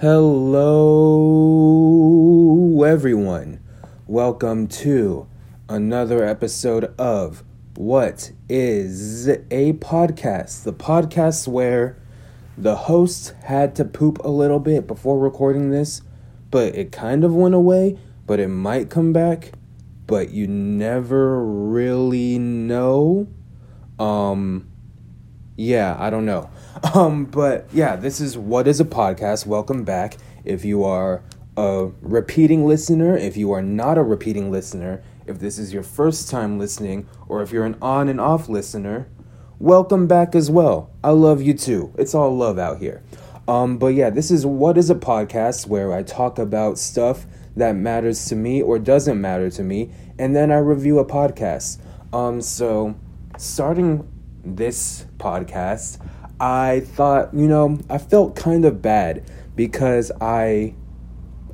Hello, everyone. Welcome to another episode of What is a Podcast? The podcast where the host had to poop a little bit before recording this, but it kind of went away, but it might come back, but you never really know. Um, yeah, I don't know. Um, but yeah, this is What is a Podcast. Welcome back. If you are a repeating listener, if you are not a repeating listener, if this is your first time listening, or if you're an on and off listener, welcome back as well. I love you too. It's all love out here. Um, but yeah, this is What is a Podcast where I talk about stuff that matters to me or doesn't matter to me, and then I review a podcast. Um, so starting this podcast, I thought, you know, I felt kind of bad because I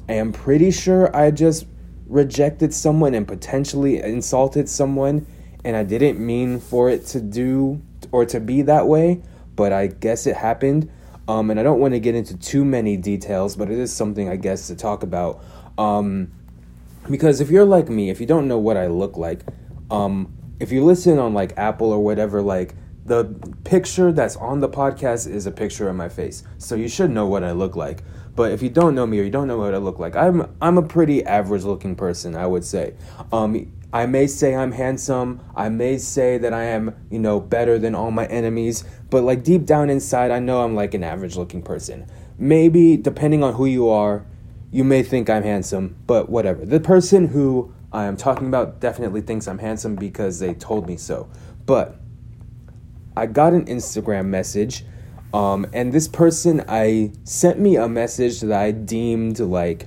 am pretty sure I just rejected someone and potentially insulted someone, and I didn't mean for it to do or to be that way, but I guess it happened. Um, and I don't want to get into too many details, but it is something I guess to talk about. Um, because if you're like me, if you don't know what I look like, um, if you listen on like Apple or whatever, like the picture that's on the podcast is a picture of my face. So you should know what I look like. But if you don't know me or you don't know what I look like, I'm I'm a pretty average looking person, I would say. Um I may say I'm handsome. I may say that I am, you know, better than all my enemies, but like deep down inside, I know I'm like an average looking person. Maybe depending on who you are, you may think I'm handsome, but whatever. The person who I am talking about definitely thinks I'm handsome because they told me so. But I got an Instagram message, um, and this person I sent me a message that I deemed like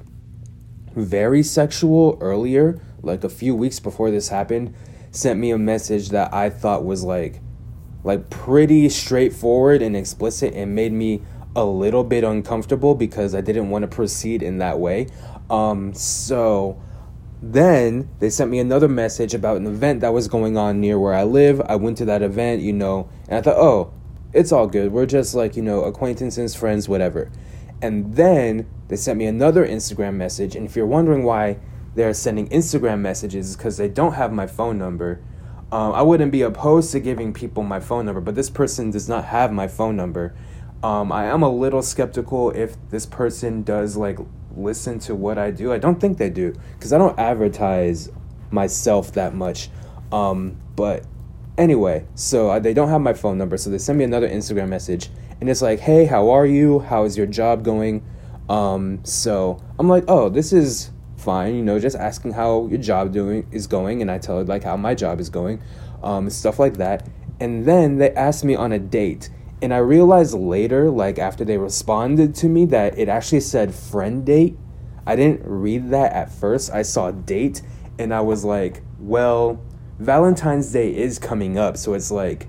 very sexual earlier, like a few weeks before this happened. Sent me a message that I thought was like, like pretty straightforward and explicit, and made me a little bit uncomfortable because I didn't want to proceed in that way. Um, so then they sent me another message about an event that was going on near where I live. I went to that event, you know, and I thought, oh, it's all good. We're just like, you know, acquaintances, friends, whatever. And then they sent me another Instagram message. And if you're wondering why they're sending Instagram messages, because they don't have my phone number. Um, I wouldn't be opposed to giving people my phone number, but this person does not have my phone number. Um, I am a little skeptical if this person does like listen to what I do. I don't think they do because I don't advertise myself that much. Um, but anyway, so uh, they don't have my phone number, so they send me another Instagram message, and it's like, "Hey, how are you? How is your job going?" Um, so I'm like, "Oh, this is fine," you know, just asking how your job doing is going, and I tell her like how my job is going, um, stuff like that. And then they asked me on a date and I realized later, like after they responded to me, that it actually said friend date. I didn't read that at first. I saw date and I was like, well, Valentine's Day is coming up. So it's like,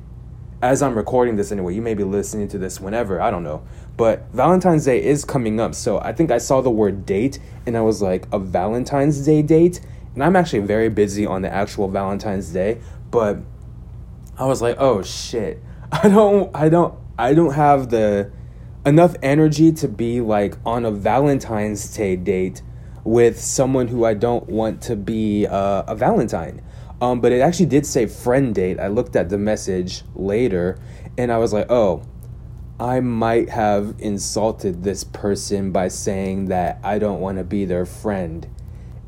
as I'm recording this anyway, you may be listening to this whenever, I don't know. But Valentine's Day is coming up. So I think I saw the word date and I was like, a Valentine's Day date? And I'm actually very busy on the actual Valentine's Day. But I was like, oh shit. I don't, I don't, I don't have the enough energy to be like on a Valentine's Day date with someone who I don't want to be uh, a Valentine. Um, but it actually did say friend date. I looked at the message later and I was like, oh, I might have insulted this person by saying that I don't want to be their friend.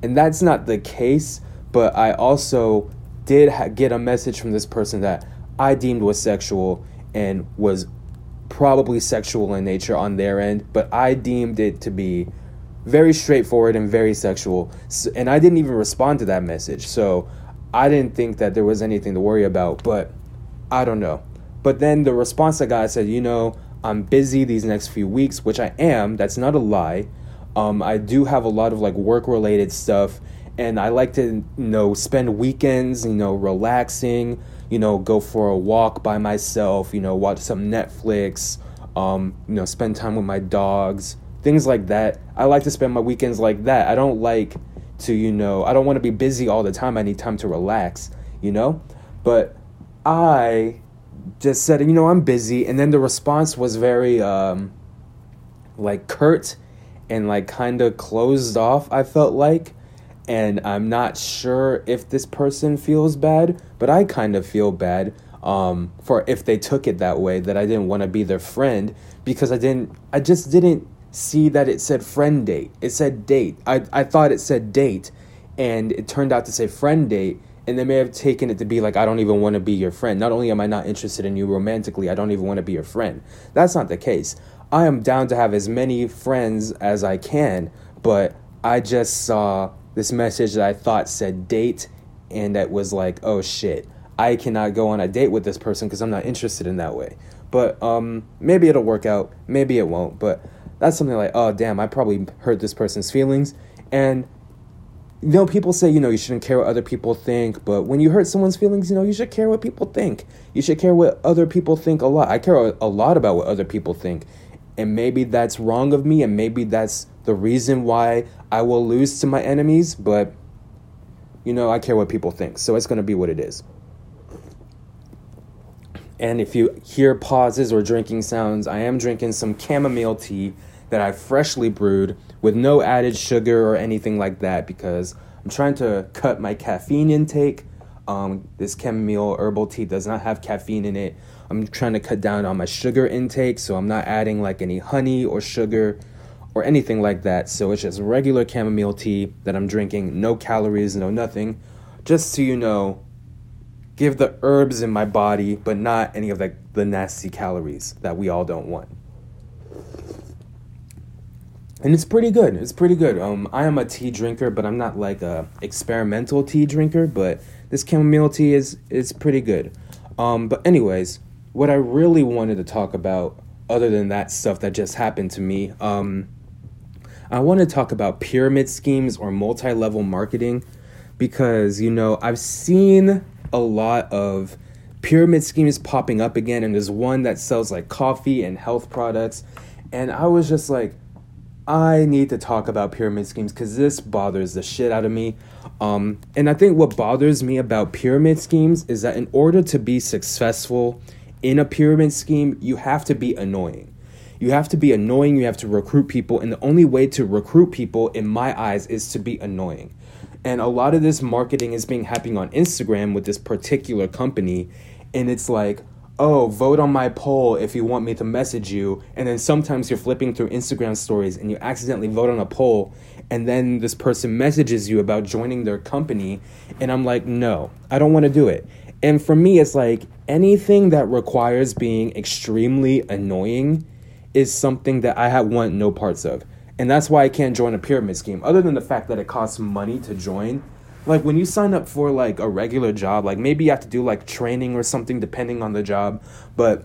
And that's not the case, but I also did ha- get a message from this person that I deemed was sexual and was probably sexual in nature on their end, but I deemed it to be very straightforward and very sexual. And I didn't even respond to that message. So I didn't think that there was anything to worry about, but I don't know. But then the response I got said, you know, I'm busy these next few weeks, which I am. That's not a lie. Um, I do have a lot of like work related stuff, and I like to, you know, spend weekends, you know, relaxing, you know, go for a walk by myself, you know, watch some Netflix, um, you know, spend time with my dogs, things like that. I like to spend my weekends like that. I don't like to, you know, I don't want to be busy all the time. I need time to relax, you know? But I just said, you know, I'm busy. And then the response was very, um, like, curt and like kind of closed off, I felt like. And I'm not sure if this person feels bad, but I kind of feel bad um, for if they took it that way that I didn't want to be their friend because I didn't I just didn't see that it said friend date. It said date. I, I thought it said date and it turned out to say friend date and they may have taken it to be like I don't even want to be your friend. Not only am I not interested in you romantically, I don't even want to be your friend. That's not the case. I am down to have as many friends as I can, but I just saw this message that I thought said date and that was like, "Oh shit. I cannot go on a date with this person because I'm not interested in that way." But um maybe it'll work out, maybe it won't, but that's something like, "Oh damn, I probably hurt this person's feelings." And you know, people say, you know, you shouldn't care what other people think, but when you hurt someone's feelings, you know, you should care what people think. You should care what other people think a lot. I care a lot about what other people think. And maybe that's wrong of me, and maybe that's the reason why I will lose to my enemies, but, you know, I care what people think. So it's going to be what it is. And if you hear pauses or drinking sounds, I am drinking some chamomile tea that I freshly brewed with no added sugar or anything like that because I'm trying to cut my caffeine intake. Um, this chamomile herbal tea does not have caffeine in it. I'm trying to cut down on my sugar intake, so I'm not adding like any honey or sugar or anything like that. So it's just regular chamomile tea that I'm drinking, no calories, no nothing. Just so you know, give the herbs in my body, but not any of the, the nasty calories that we all don't want and it's pretty good. It's pretty good. Um, I am a tea drinker, but I'm not like a experimental tea drinker. But this chamomile tea is is pretty good. Um, but anyways, what I really wanted to talk about, other than that stuff that just happened to me, um, I want to talk about pyramid schemes or multi-level marketing, because you know I've seen a lot of pyramid schemes popping up again, and there's one that sells like coffee and health products, and I was just like I need to talk about pyramid schemes because this bothers the shit out of me. Um, and I think what bothers me about pyramid schemes is that in order to be successful in a pyramid scheme, you have to be annoying. You have to be annoying, you have to recruit people, and the only way to recruit people, in my eyes, is to be annoying. And a lot of this marketing is being happening on Instagram with this particular company, and it's like, oh, vote on my poll if you want me to message you. And then sometimes you're flipping through Instagram stories and you accidentally vote on a poll, and then this person messages you about joining their company. And I'm like, no, I don't want to do it. And for me, it's like anything that requires being extremely annoying is something that I have want no parts of. And that's why I can't join a pyramid scheme, other than the fact that it costs money to join. Like when you sign up for like a regular job like maybe you have to do like training or something depending on the job but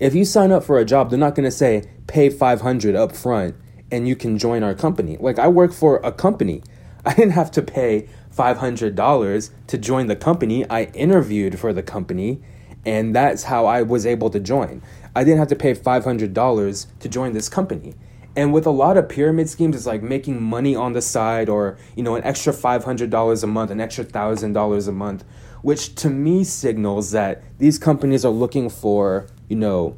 if you sign up for a job they're not going to say pay 500 up front and you can join our company. Like i work for a company. I didn't have to pay $500 to join the company. I interviewed for the company and that's how i was able to join i didn't have to pay $500 to join this company and with a lot of pyramid schemes, it's like making money on the side or, you know, an extra $500 a month, an extra $1,000 a month, which to me signals that these companies are looking for, you know,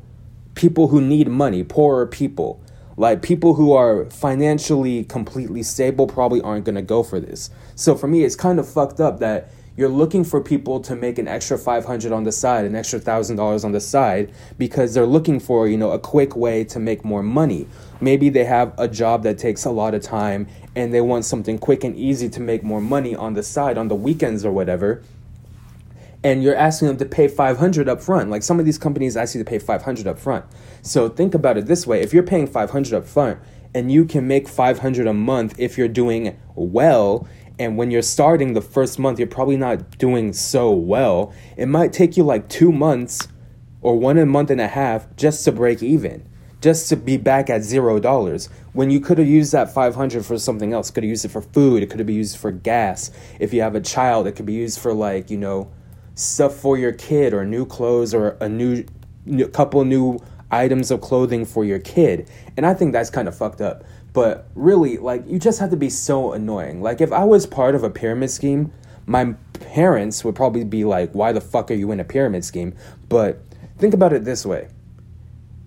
people who need money, poorer people. Like people who are financially completely stable probably aren't going to go for this. So for me, it's kind of fucked up that you're looking for people to make an extra 500 on the side an extra $1000 on the side because they're looking for you know a quick way to make more money. Maybe they have a job that takes a lot of time and they want something quick and easy to make more money on the side on the weekends or whatever. And you're asking them to pay 500 up front like some of these companies ask you to pay 500 up front so think about it this way. If you're paying 500 up front and you can make 500 a month if you're doing well and when you're starting the first month, you're probably not doing so well. It might take you like two months or one a month and a half just to break even, just to be back at zero dollars. When you could have used that 500 for something else, could have used it for food, it could have been used for gas. If you have a child, it could be used for like, you know, stuff for your kid or new clothes or a new, new couple new items of clothing for your kid. And I think that's kind of fucked up. But really, like, you just have to be so annoying. Like, if I was part of a pyramid scheme, my parents would probably be like, why the fuck are you in a pyramid scheme? But think about it this way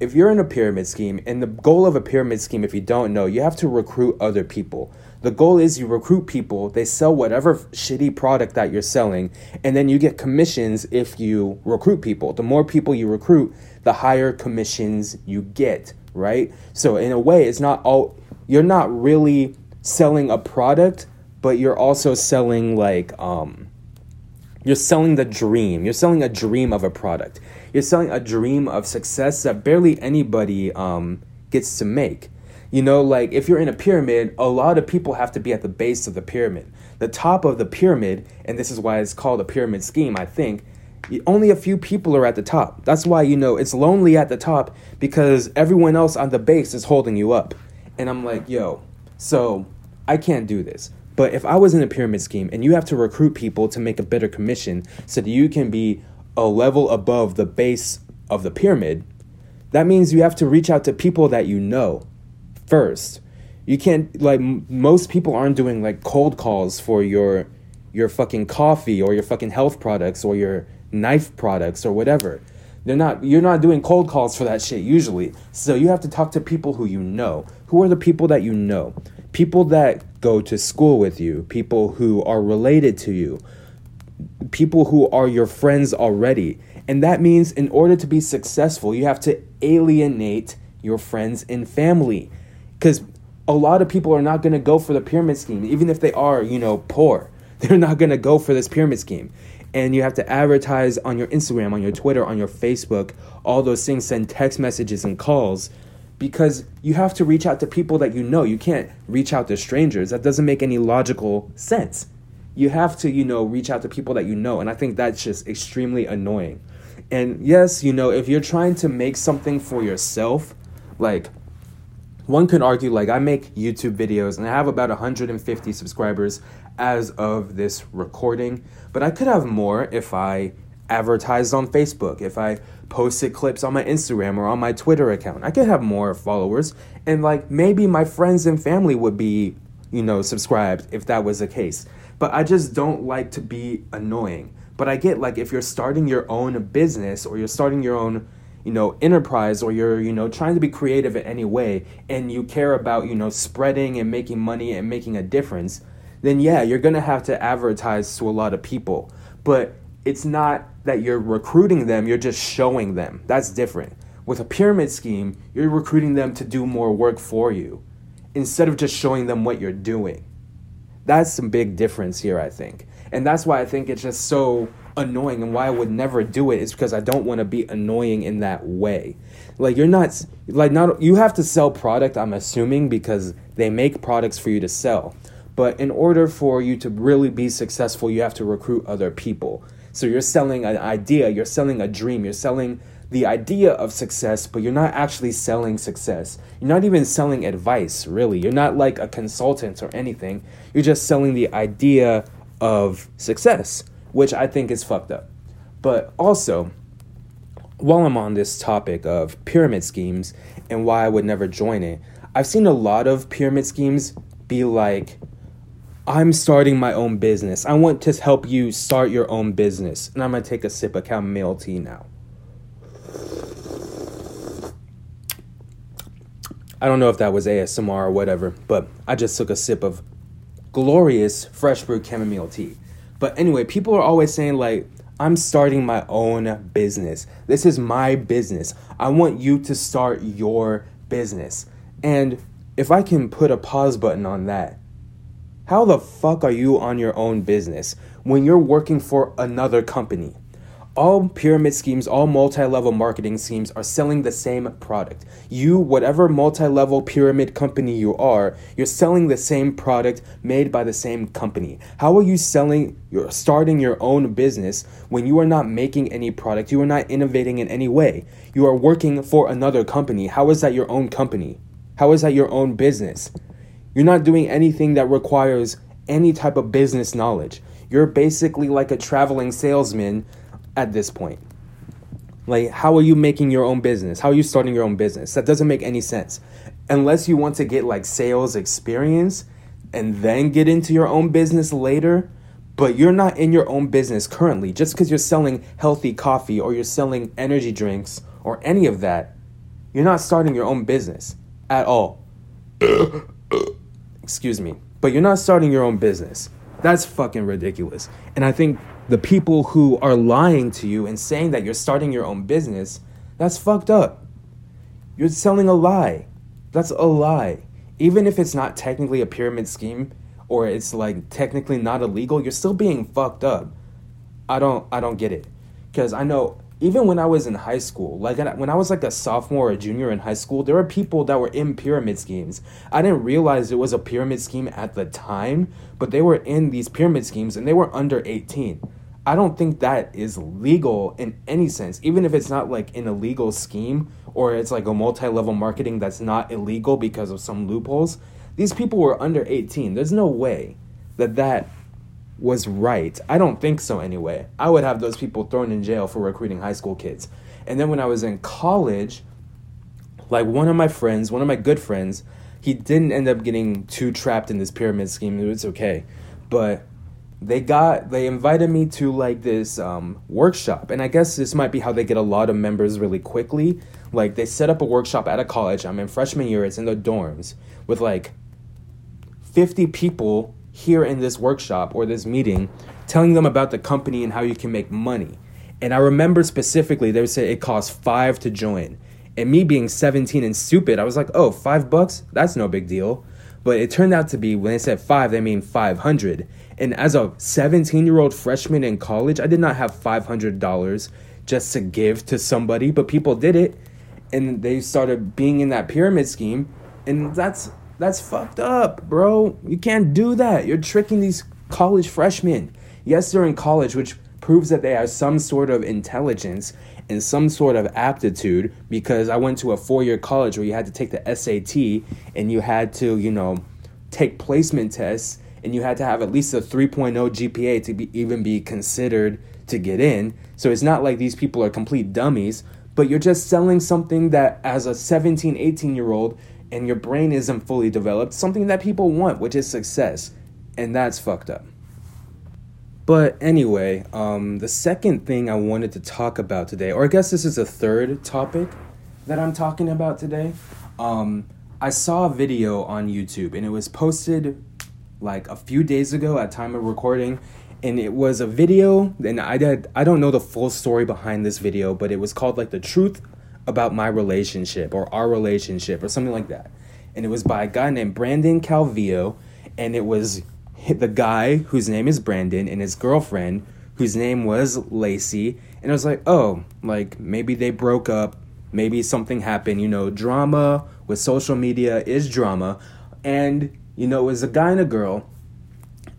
if you're in a pyramid scheme, and the goal of a pyramid scheme, if you don't know, you have to recruit other people. The goal is you recruit people, they sell whatever shitty product that you're selling, and then you get commissions if you recruit people. The more people you recruit, the higher commissions you get, right? So in a way, it's not all you're not really selling a product, but you're also selling like um you're selling the dream. You're selling a dream of a product. You're selling a dream of success that barely anybody um gets to make. You know, like if you're in a pyramid, a lot of people have to be at the base of the pyramid. The top of the pyramid, and this is why it's called a pyramid scheme, I think, only a few people are at the top. That's why, you know, it's lonely at the top because everyone else on the base is holding you up. And I'm like, yo, so I can't do this. But if I was in a pyramid scheme and you have to recruit people to make a better commission so that you can be a level above the base of the pyramid, that means you have to reach out to people that you know first. You can't like m- most people aren't doing like cold calls for your your fucking coffee or your fucking health products or your knife products or whatever. They're not you're not doing cold calls for that shit usually. So you have to talk to people who you know. Who are the people that you know? People that go to school with you, people who are related to you, people who are your friends already. And that means in order to be successful, you have to alienate your friends and family because a lot of people are not going to go for the pyramid scheme even if they are you know poor. They're not going to go for this pyramid scheme. And you have to advertise on your instagram on your twitter on your facebook all those things send text messages and calls because you have to reach out to people that you know. You can't reach out to strangers. That doesn't make any logical sense. You have to you know reach out to people that you know and i think that's just extremely annoying. And yes you know if you're trying to make something for yourself like one could argue like I make YouTube videos and I have about 150 subscribers as of this recording, but I could have more if I advertised on Facebook, if I posted clips on my Instagram or on my Twitter account. I could have more followers and like maybe my friends and family would be, you know, subscribed if that was the case. But I just don't like to be annoying. But I get like if you're starting your own business or you're starting your own you know enterprise or you're you know trying to be creative in any way and you care about you know spreading and making money and making a difference then yeah you're going to have to advertise to a lot of people. But it's not that you're recruiting them you're just showing them. That's different. With a pyramid scheme you're recruiting them to do more work for you instead of just showing them what you're doing. That's some big difference here i think. And that's why i think it's just so annoying and why I would never do it is because I don't want to be annoying in that way. Like you're not like not you have to sell product I'm assuming because they make products for you to sell. But in order for you to really be successful, you have to recruit other people. So you're selling an idea, you're selling a dream, you're selling the idea of success, but you're not actually selling success. You're not even selling advice, really. You're not like a consultant or anything. You're just selling the idea of success which I think is fucked up. But also, while I'm on this topic of pyramid schemes and why I would never join it, I've seen a lot of pyramid schemes be like, I'm starting my own business. I want to help you start your own business. And I'm going to take a sip of chamomile tea now. I don't know if that was ASMR or whatever, but I just took a sip of glorious fresh brewed chamomile tea. But anyway, people are always saying, like, I'm starting my own business. This is my business. I want you to start your business. And if I can put a pause button on that, how the fuck are you on your own business when you're working for another company? All pyramid schemes, all multi level marketing schemes are selling the same product. You, whatever multi level pyramid company you are, you're selling the same product made by the same company. How are you selling, you're starting your own business when you are not making any product? You are not innovating in any way. You are working for another company. How is that your own company? How is that your own business? You're not doing anything that requires any type of business knowledge. You're basically like a traveling salesman at this point. Like, how are you making your own business? How are you starting your own business? That doesn't make any sense. Unless you want to get like sales experience and then get into your own business later, but you're not in your own business currently. Just because you're selling healthy coffee or you're selling energy drinks or any of that, you're not starting your own business at all. Excuse me. But you're not starting your own business. That's fucking ridiculous. And I think the people who are lying to you and saying that you're starting your own business, that's fucked up. You're selling a lie. That's a lie. Even if it's not technically a pyramid scheme or it's like technically not illegal, you're still being fucked up. I don't I don't get it. Cuz I know even when I was in high school, like when I was like a sophomore or a junior in high school, there were people that were in pyramid schemes. I didn't realize it was a pyramid scheme at the time, but they were in these pyramid schemes and they were under 18. I don't think that is legal in any sense, even if it's not like an illegal scheme or it's like a multi level marketing that's not illegal because of some loopholes. These people were under 18. There's no way that that was right. I don't think so anyway. I would have those people thrown in jail for recruiting high school kids. And then when I was in college, like one of my friends, one of my good friends, he didn't end up getting too trapped in this pyramid scheme. It was okay. But they got they invited me to like this um, workshop and i guess this might be how they get a lot of members really quickly like they set up a workshop at a college i'm in freshman year it's in the dorms with like 50 people here in this workshop or this meeting telling them about the company and how you can make money. And I remember specifically they would say it costs five to join. And me being 17 and stupid, I was like, oh, five bucks? That's no big deal. But it turned out to be when they said five, they mean 500. And as a 17 year old freshman in college, I did not have $500 just to give to somebody, but people did it. And they started being in that pyramid scheme. And that's that's fucked up, bro. You can't do that. You're tricking these college freshmen. Yes, they're in college, which proves that they have some sort of intelligence and some sort of aptitude because I went to a four year college where you had to take the SAT and you had to, you know, take placement tests and you had to have at least a 3.0 GPA to be, even be considered to get in. So it's not like these people are complete dummies, but you're just selling something that as a 17, 18 year old, and your brain isn't fully developed, something that people want, which is success. And that's fucked up. But anyway, um, the second thing I wanted to talk about today, or I guess this is a third topic that I'm talking about today. Um, I saw a video on YouTube and it was posted like a few days ago at time of recording and it was a video and I did I don't know the full story behind this video, but it was called like the truth about my relationship or our relationship or something like that. And it was by a guy named Brandon Calvillo, and it was the guy whose name is Brandon and his girlfriend whose name was Lacey. And I was like, oh, like maybe they broke up, maybe something happened. You know, drama with social media is drama. And, you know, it was a guy and a girl.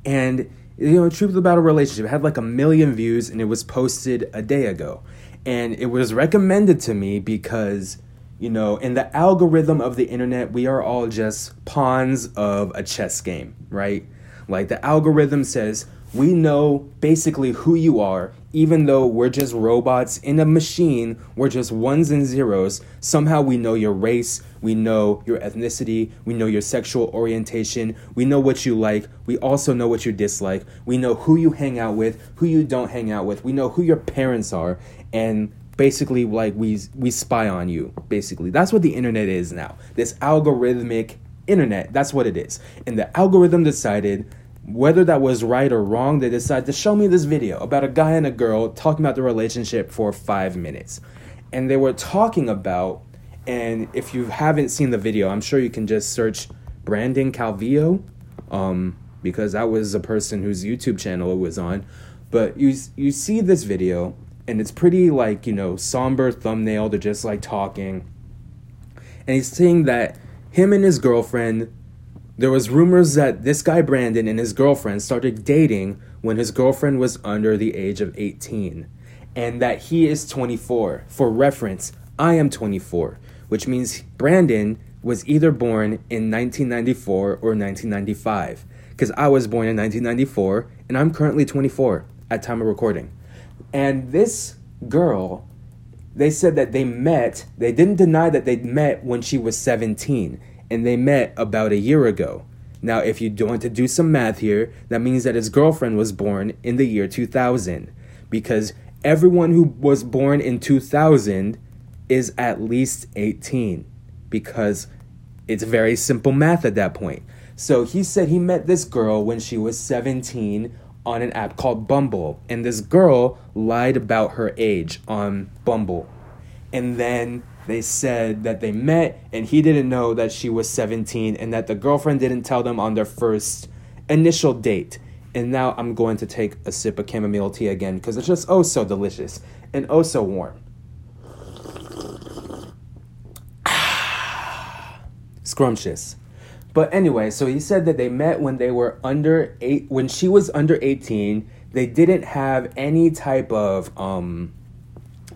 And, you know, truth about a relationship it had like a million views and it was posted a day ago and it was recommended to me because you know in the algorithm of the internet we are all just pawns of a chess game right? Like the algorithm says we know basically who you are even though we're just robots in a machine we're just ones and zeros. Somehow we know your race we know your ethnicity we know your sexual orientation we know what you like we also know what you dislike. We know who you hang out with who you don't hang out with. We know who your parents are and basically like we we spy on you basically. That's what the internet is now. This algorithmic internet. That's what it is. And the algorithm decided whether that was right or wrong they decided to show me this video about a guy and a girl talking about the relationship for five minutes. And they were talking about and if you haven't seen the video i'm sure you can just search brandon calvillo um, because that was a person whose youtube channel it was on. But you you see this video and it's pretty like you know somber thumbnail they're just like talking. And he's saying that him and his girlfriend there was rumors that this guy brandon and his girlfriend started dating when his girlfriend was under the age of 18 and that he is 24 for reference i am 24 which means brandon was either born in 1994 or 1995 because i was born in 1994 and i'm currently 24 at time of recording and this girl, they said that they met, they didn't deny that they met when she was 17, and they met about a year ago. Now, if you want to do some math here, that means that his girlfriend was born in the year 2000, because everyone who was born in 2000 is at least 18 because it's very simple math at that point. So he said he met this girl when she was 17 on an app called Bumble, and this girl lied about her age on Bumble. And then they said that they met and he didn't know that she was 17 and that the girlfriend didn't tell them on their first initial date. And now I'm going to take a sip of chamomile tea again because it's just oh so delicious and oh so warm. Scrumptious. But anyway, so he said that they met when they were under eight, when she was under 18. They didn't have any type of um,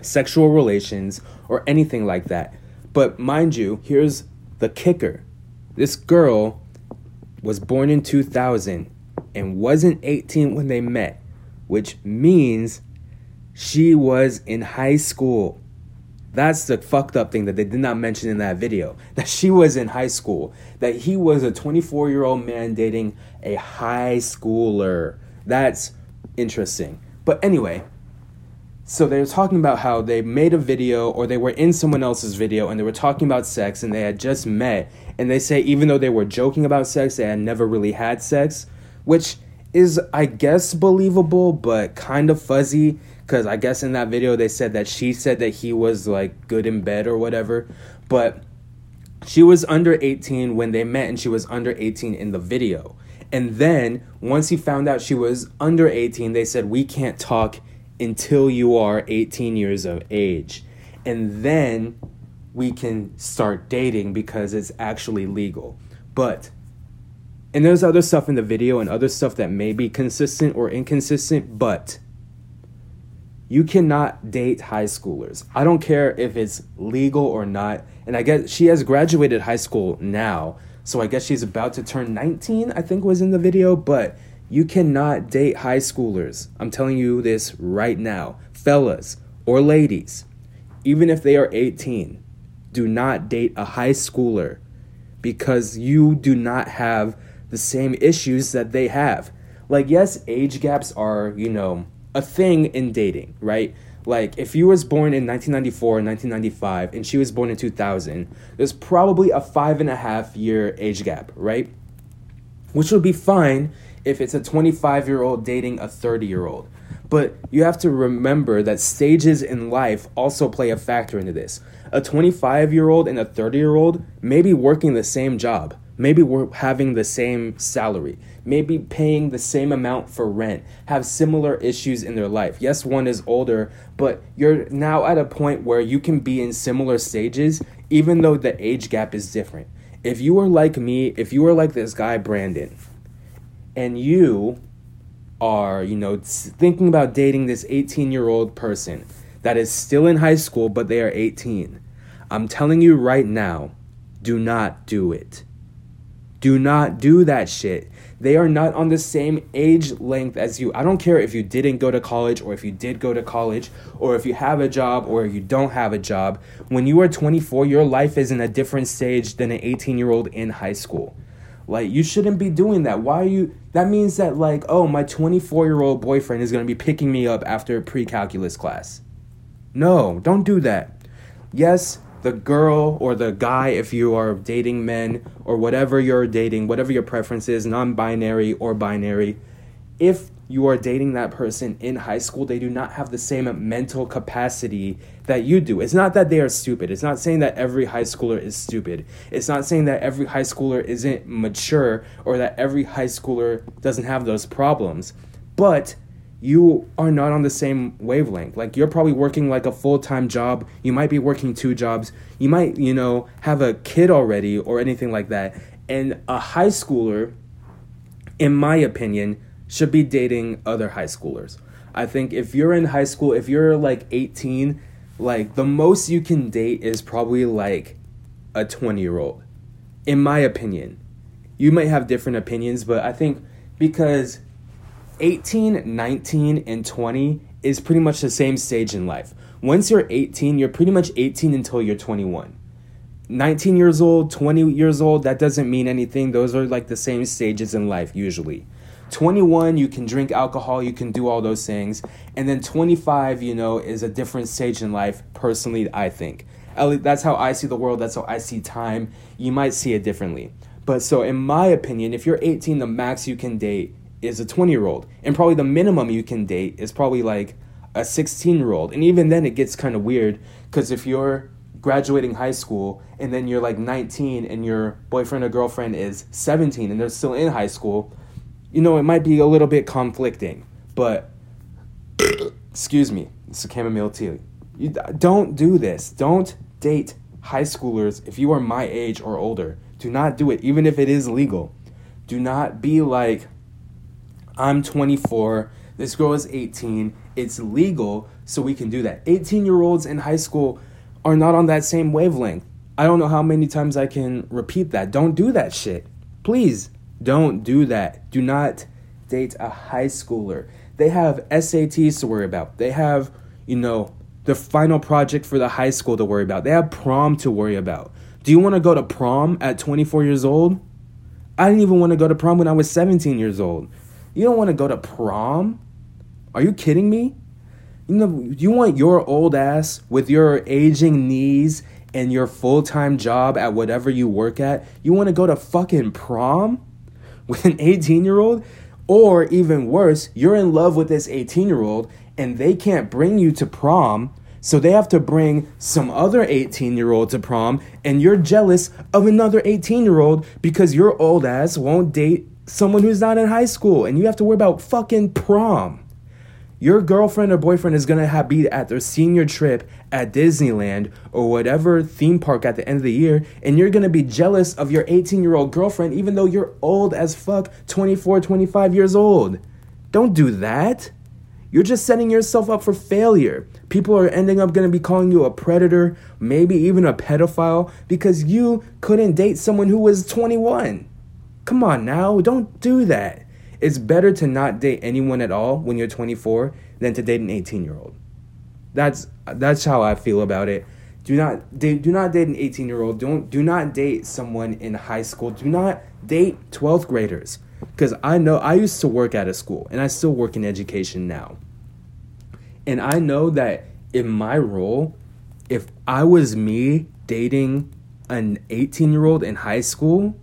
sexual relations or anything like that. But mind you, here's the kicker this girl was born in 2000 and wasn't 18 when they met, which means she was in high school. That's the fucked up thing that they did not mention in that video. That she was in high school. That he was a 24 year old man dating a high schooler. That's interesting. But anyway, so they were talking about how they made a video or they were in someone else's video and they were talking about sex and they had just met. And they say, even though they were joking about sex, they had never really had sex, which is, I guess, believable, but kind of fuzzy because I guess in that video they said that she said that he was like good in bed or whatever, but she was under 18 when they met and she was under 18 in the video. And then once he found out she was under 18, they said, We can't talk until you are 18 years of age. And then we can start dating because it's actually legal. But, and there's other stuff in the video and other stuff that may be consistent or inconsistent, but you cannot date high schoolers. I don't care if it's legal or not. And I guess she has graduated high school now. So I guess she's about to turn 19, I think was in the video. But you cannot date high schoolers. I'm telling you this right now. Fellas or ladies, even if they are 18, do not date a high schooler because you do not have the same issues that they have. Like, yes, age gaps are, you know, a thing in dating, right? Like if you was born in 1994 1995 and she was born in 2000, there's probably a five and a half year age gap, right? Which would be fine if it's a 25 year old dating a 30 year old. But you have to remember that stages in life also play a factor into this. A 25 year old and a 30 year old may be working the same job, maybe we're having the same salary, maybe paying the same amount for rent, have similar issues in their life. Yes, one is older, but you're now at a point where you can be in similar stages, even though the age gap is different. If you are like me, if you are like this guy, Brandon, and you are, you know, thinking about dating this 18 year old person that is still in high school, but they are 18, I'm telling you right now, do not do it. Do not do that shit. They are not on the same age length as you. I don't care if you didn't go to college or if you did go to college or if you have a job or you don't have a job. When you are 24, your life is in a different stage than an 18 year old in high school. Like, you shouldn't be doing that. Why are you? That means that, like, oh, my 24 year old boyfriend is to be picking me up after a pre calculus class. No, don't do that. Yes, the girl or the guy, if you are dating men or whatever you're dating, whatever your preference is, non binary or binary, if you are dating that person in high school, they do not have the same mental capacity that you do. It's not that they are stupid. It's not saying that every high schooler is stupid. It's not saying that every high schooler isn't mature or that every high schooler doesn't have those problems. But you are not on the same wavelength. Like you're probably working like a full-time job. You might be working two jobs. You might, you know, have a kid already or anything like that. And a high schooler in my opinion should be dating other high schoolers. I think if you're in high school, if you're like 18, like the most you can date is probably like a 20-year-old. In my opinion. You might have different opinions, but I think because 18, 19, and 20 is pretty much the same stage in life. Once you're 18, you're pretty much 18 until you're 21. 19 years old, 20 years old, that doesn't mean anything. Those are like the same stages in life usually. 21, you can drink alcohol, you can do all those things. And then 25, you know, is a different stage in life, personally, I think. At least that's how I see the world. That's how I see time. You might see it differently. But so, in my opinion, if you're 18, the max you can date is a 20 year old. And probably the minimum you can date is probably like a 16 year old. And even then, it gets kind of weird because if you're graduating high school and then you're like 19 and your boyfriend or girlfriend is 17 and they're still in high school, you know, it might be a little bit conflicting. But, excuse me, it's a chamomile tea. You don't do this. Don't date high schoolers if you are my age or older. Do not do it, even if it is legal. Do not be like, I'm 24, this girl is 18, it's legal, so we can do that. 18 year olds in high school are not on that same wavelength. I don't know how many times I can repeat that. Don't do that shit. Please don't do that. Do not date a high schooler. They have SATs to worry about. They have, you know, the final project for the high school to worry about. They have prom to worry about. Do you want to go to prom at 24 years old? I didn't even want to go to prom when I was 17 years old. You don't want to go to prom? Are you kidding me? You know, you want your old ass with your aging knees and your full time job at whatever you work at, you want to go to fucking prom with an 18 year old? Or even worse, you're in love with this 18 year old and they can't bring you to prom, so they have to bring some other 18 year old to prom, and you're jealous of another 18 year old because your old ass won't date someone who's not in high school, and you have to worry about fucking prom. Your girlfriend or boyfriend is gonna have, be at their senior trip at Disneyland or whatever theme park at the end of the year, and you're gonna be jealous of your 18 year old girlfriend even though you're old as fuck 24, 25 years old. Don't do that. You're just setting yourself up for failure. People are ending up gonna be calling you a predator, maybe even a pedophile, because you couldn't date someone who was 21. Come on now, don't do that. It's better to not date anyone at all when you're 24 than to date an 18 year old. That's that's how I feel about it. Do not date, do not date an 18 year old. Don't do not date someone in high school. Do not date 12th graders because I know I used to work at a school and I still work in education now. And I know that in my role, if I was me dating an 18 year old in high school,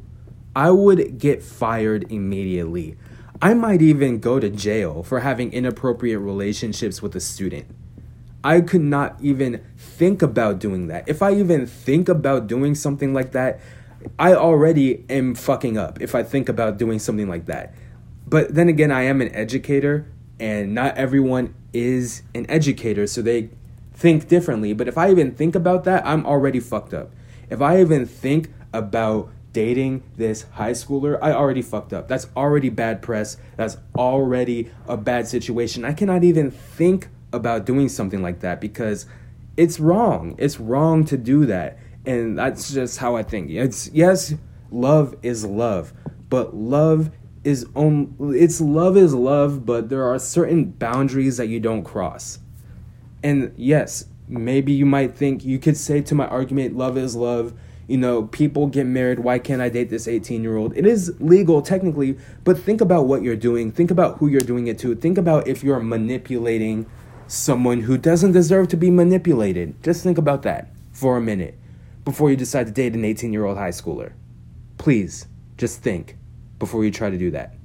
I would get fired immediately. I might even go to jail for having inappropriate relationships with a student. I could not even think about doing that. If I even think about doing something like that, I already am fucking up if I think about doing something like that. But then again, I am an educator, and not everyone is an educator, so they think differently. But if I even think about that, I'm already fucked up. If I even think about dating this high schooler, I already fucked up. That's already bad press. That's already a bad situation. I cannot even think about doing something like that because it's wrong. It's wrong to do that. And that's just how I think. It's yes, love is love, but love is on it's love is love, but there are certain boundaries that you don't cross. And yes, maybe you might think you could say to my argument love is love you know, people get married. Why can't I date this 18 year old? It is legal technically, but think about what you're doing. Think about who you're doing it to. Think about if you're manipulating someone who doesn't deserve to be manipulated. Just think about that for a minute before you decide to date an 18 year old high schooler. Please, just think before you try to do that.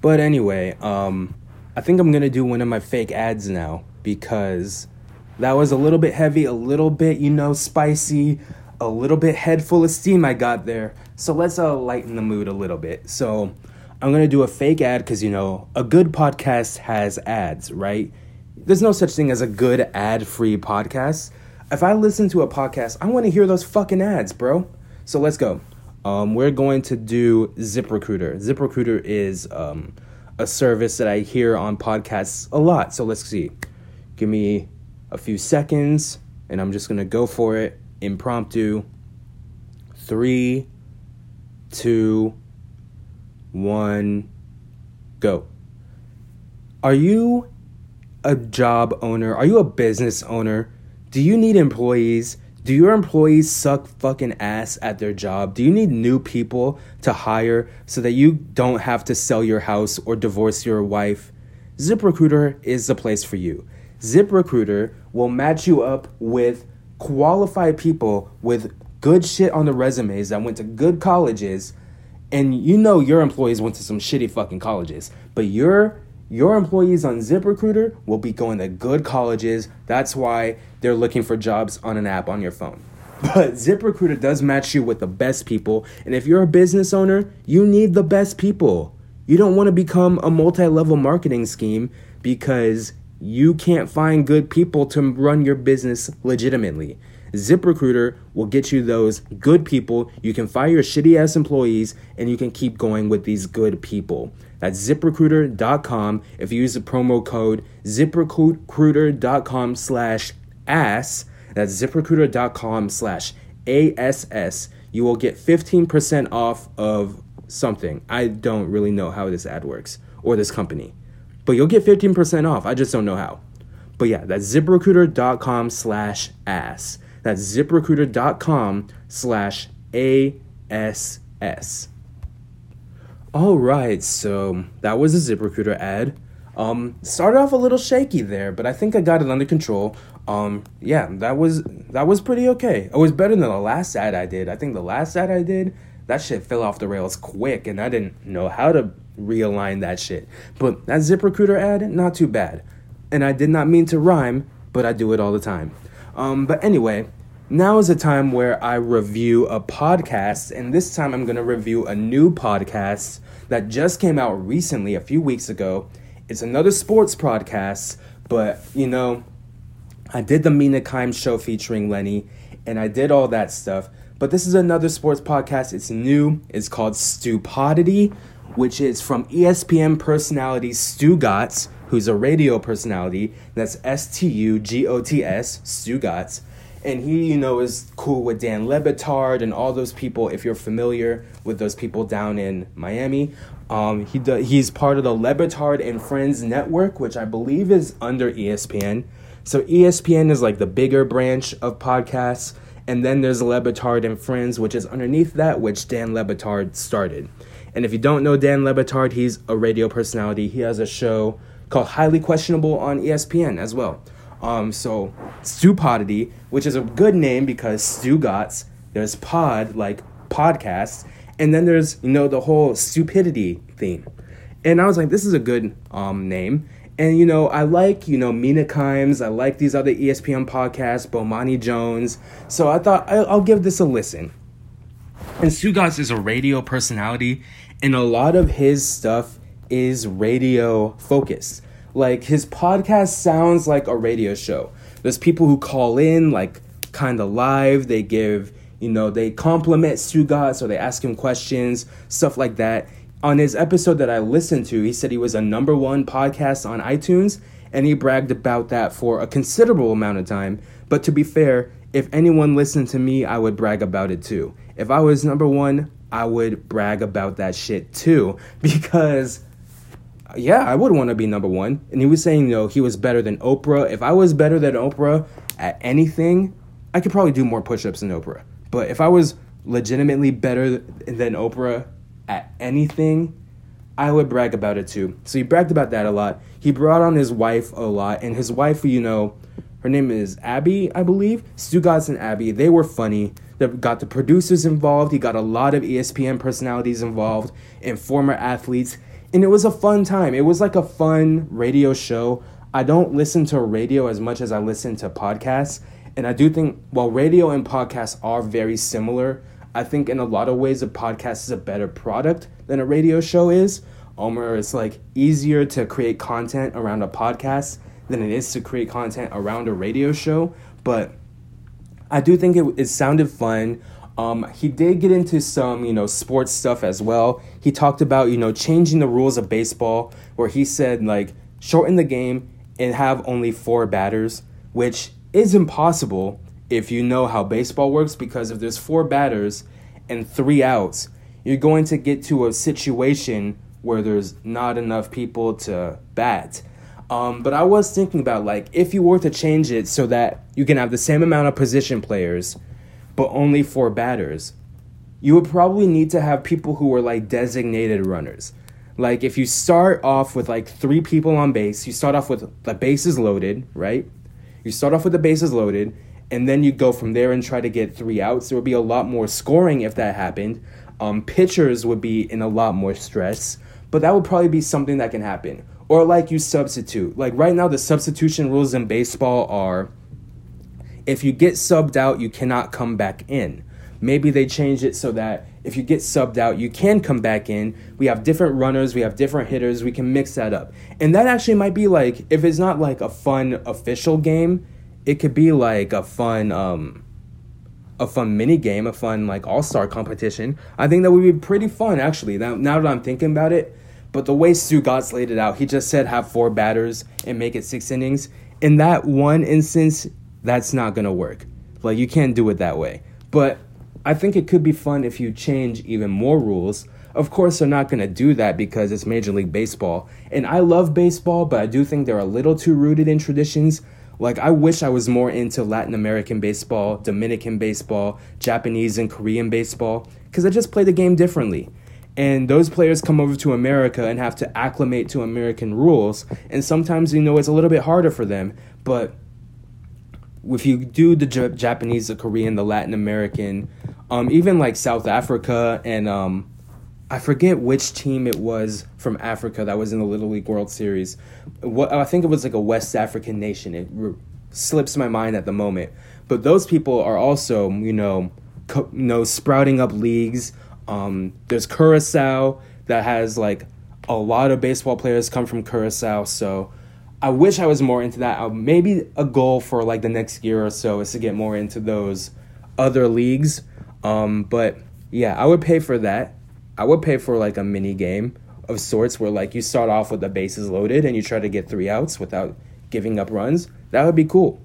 But anyway, um, I think I'm gonna do one of my fake ads now because that was a little bit heavy, a little bit, you know, spicy, a little bit head full of steam I got there. So let's uh, lighten the mood a little bit. So I'm gonna do a fake ad because you know a good podcast has ads, right? There's no such thing as a good ad-free podcast. If I listen to a podcast, I want to hear those fucking ads, bro. So let's go. Um, we're going to do ZipRecruiter. ZipRecruiter is um, a service that I hear on podcasts a lot. So let's see. Give me a few seconds, and I'm just gonna go for it impromptu. Three, two, one, go. Are you a job owner? Are you a business owner? Do you need employees? Do your employees suck fucking ass at their job? Do you need new people to hire so that you don't have to sell your house or divorce your wife? ZipRecruiter is the place for you. ZipRecruiter will match you up with qualified people with good shit on the resumes that went to good colleges and you know your employees went to some shitty fucking colleges, but your your employees on ZipRecruiter will be going to good colleges. That's why they're looking for jobs on an app on your phone. But ZipRecruiter does match you with the best people, and if you're a business owner, you need the best people. You don't want to become a multi-level marketing scheme because you can't find good people to run your business legitimately. ZipRecruiter will get you those good people. You can fire your shitty ass employees and you can keep going with these good people. That's ziprecruiter.com. If you use the promo code ziprecruiter.com slash ass, that's ziprecruiter.com slash ASS, you will get 15% off of something. I don't really know how this ad works or this company, but you'll get 15% off. I just don't know how. But yeah, that's ziprecruiter.com slash ass. That's ziprecruiter.com slash ASS. All right, so that was a ZipRecruiter ad. Um, started off a little shaky there, but I think I got it under control. Um, yeah, that was that was pretty okay. It was better than the last ad I did. I think the last ad I did, that shit fell off the rails quick, and I didn't know how to realign that shit. But that ZipRecruiter ad, not too bad. And I did not mean to rhyme, but I do it all the time. Um, but anyway, now is a time where I review a podcast, and this time I'm to review a new podcast that just came out recently, a few weeks ago. It's another sports podcast, but you know, I did the Mina Kimes show featuring Lenny, and I did all that stuff. But this is another sports podcast. It's new. It's called Stupodity, which is from ESPN personality Stugotz who's a radio personality. That's S T U G O T S, Stugotz. And he, you know, is cool with Dan Le Batard and all those people. If you're familiar with those people down in Miami, um, he do, he's part of the Le Batard and Friends network, which I believe is under ESPN. So ESPN is like the bigger branch of podcasts, and then there's Le Batard and Friends, which is underneath that, which Dan Le Batard started. And if you don't know Dan Le Batard, he's a radio personality. He has a show called Highly Questionable on ESPN as well. Um, so Stupodity, which is a good name because Stugotz, there's pod like podcasts, and then there's you know the whole stupidity theme. And I was like, this is a good um, name. And you know, I like you know Mina Kimes. I like these other ESPN podcasts, Bomani Jones. So I thought I'll, give this a listen. And Stugotz is a radio personality, and a lot of his stuff is radio focused. Like his podcast sounds like a radio show. There's people who call in like kind of live. They give, you know, they compliment Stugotz or they ask him questions, stuff like that. On his episode that I listened to, he said he was a number one podcast on iTunes and he bragged about that for a considerable amount of time. But to be fair, if anyone listened to me, I would brag about it too. If I was number one, I would brag about that shit too because yeah, I would want to be number one. And he was saying, know, he was better than Oprah. If I was better than Oprah at anything, I could probably do more push ups than Oprah. But if I was legitimately better than Oprah at anything, I would brag about it too. So he bragged about that a lot. He brought on his wife a lot, and his wife, you know, her name is Abby, I believe. Stugotz and Abby, they were funny. They got the producers involved. He got a lot of ESPN personalities involved and former athletes and it was a fun time. It was like a fun radio show. I don't listen to radio as much as I listen to podcasts. And I do think while radio and podcasts are very similar, I think in a lot of ways a podcast is a better product than a radio show is. Or it's like easier to create content around a podcast than it is to create content around a radio show. But I do think it, it sounded fun. Um, he did get into some, you know, sports stuff as well. He talked about, you know, changing the rules of baseball, where he said, like, shorten the game and have only four batters, which is impossible if you know how baseball works, because if there's four batters and three outs, you're going to get to a situation where there's not enough people to bat. Um, but I was thinking about, like, if you were to change it so that you can have the same amount of position players but only four batters, you would probably need to have people who are like designated runners. Like if you start off with like three people on base, you start off with the bases loaded, right? You start off with the bases loaded, and then you go from there and try to get three outs. There would be a lot more scoring if that happened. Um, pitchers would be in a lot more stress, but that would probably be something that can happen. Or like you substitute. Like right now, the substitution rules in baseball are if you get subbed out, you cannot come back in. Maybe they change it so that if you get subbed out, you can come back in. We have different runners, we have different hitters, we can mix that up. And that actually might be like, if it's not like a fun official game, it could be like a fun, um, a fun mini game, a fun like all star competition. I think that would be pretty fun actually. Now, now that I'm thinking about it, but the way Stugotz laid it out, he just said have four batters and make it six innings. In that one instance, that's not gonna work. Like you can't do it that way. But I think it could be fun if you change even more rules. Of course, they're not going to do that because it's Major League Baseball. And I love baseball, but I do think they're a little too rooted in traditions. Like, I wish I was more into Latin American baseball, Dominican baseball, Japanese and Korean baseball, because I just play the game differently. And those players come over to America and have to acclimate to American rules. And sometimes, you know, it's a little bit harder for them. But if you do the J- Japanese, the Korean, the Latin American, um, even like South Africa and um, I forget which team it was from Africa that was in the Little League World Series. What I think it was like a West African nation. It slips my mind at the moment, but those people are also you know co- you know sprouting up leagues. Um, there's Curacao that has like a lot of baseball players come from Curacao, so I wish I was more into that. Uh, maybe a goal for like the next year or so is to get more into those other leagues. Um, but yeah, I would pay for that. I would pay for like a mini game of sorts where like you start off with the bases loaded and you try to get three outs without giving up runs. That would be cool.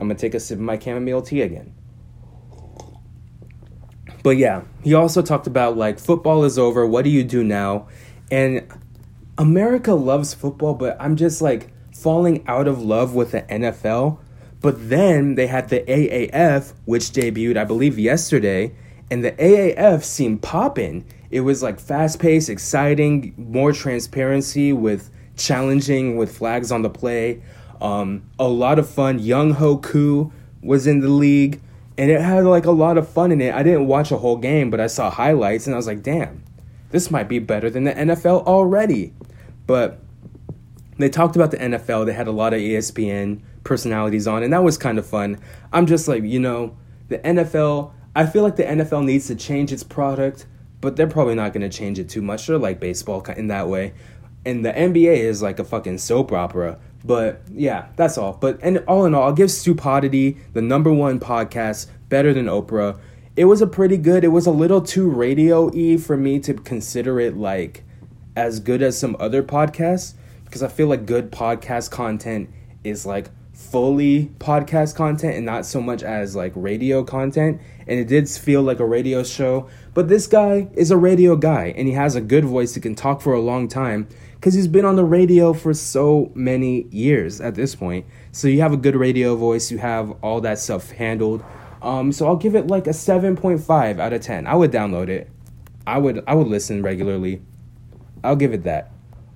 I'm gonna take a sip of my chamomile tea again. But yeah, he also talked about like football is over. What do you do now? And America loves football, but I'm just like falling out of love with the NFL. But then they had the AAF, which debuted, I believe, yesterday, and the AAF seemed popping. It was like fast paced, exciting, more transparency with challenging with flags on the play. Um, a lot of fun. Young Hoku was in the league, and it had like a lot of fun in it. I didn't watch a whole game, but I saw highlights, and I was like, damn, this might be better than the NFL already. But they talked about the NFL. They had a lot of ESPN personalities on, and that was kind of fun. I'm just like, you know, the NFL, I feel like the NFL needs to change its product, but they're probably not going to change it too much. They're like baseball in that way. And the NBA is like a fucking soap opera. But yeah, that's all. But and all in all, I'll give Stupodity, the number one podcast, better than Oprah. It was a pretty good. It was a little too radio y for me to consider it like as good as some other podcasts because I feel like good podcast content is like fully podcast content and not so much as like radio content. And it did feel like a radio show. But this guy is a radio guy and he has a good voice. He can talk for a long time because he's been on the radio for so many years at this point. So you have a good radio voice, you have all that stuff handled. Um, so I'll give it like a 7.5 out of 10. I would download it. I would I would listen regularly. I'll give it that.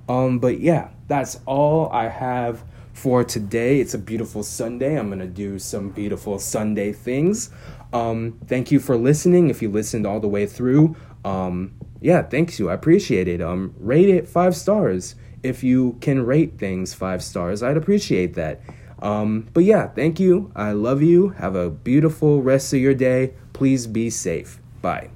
Um, but yeah, that's all I have for today. It's a beautiful Sunday. I'm going to do some beautiful Sunday things. Um, thank you for listening. If you listened all the way through, um, yeah, thank you. I appreciate it. Um, rate it five stars. If you can rate things five stars, I'd appreciate that. Um, but yeah, thank you. I love you. Have a beautiful rest of your day. Please be safe. Bye.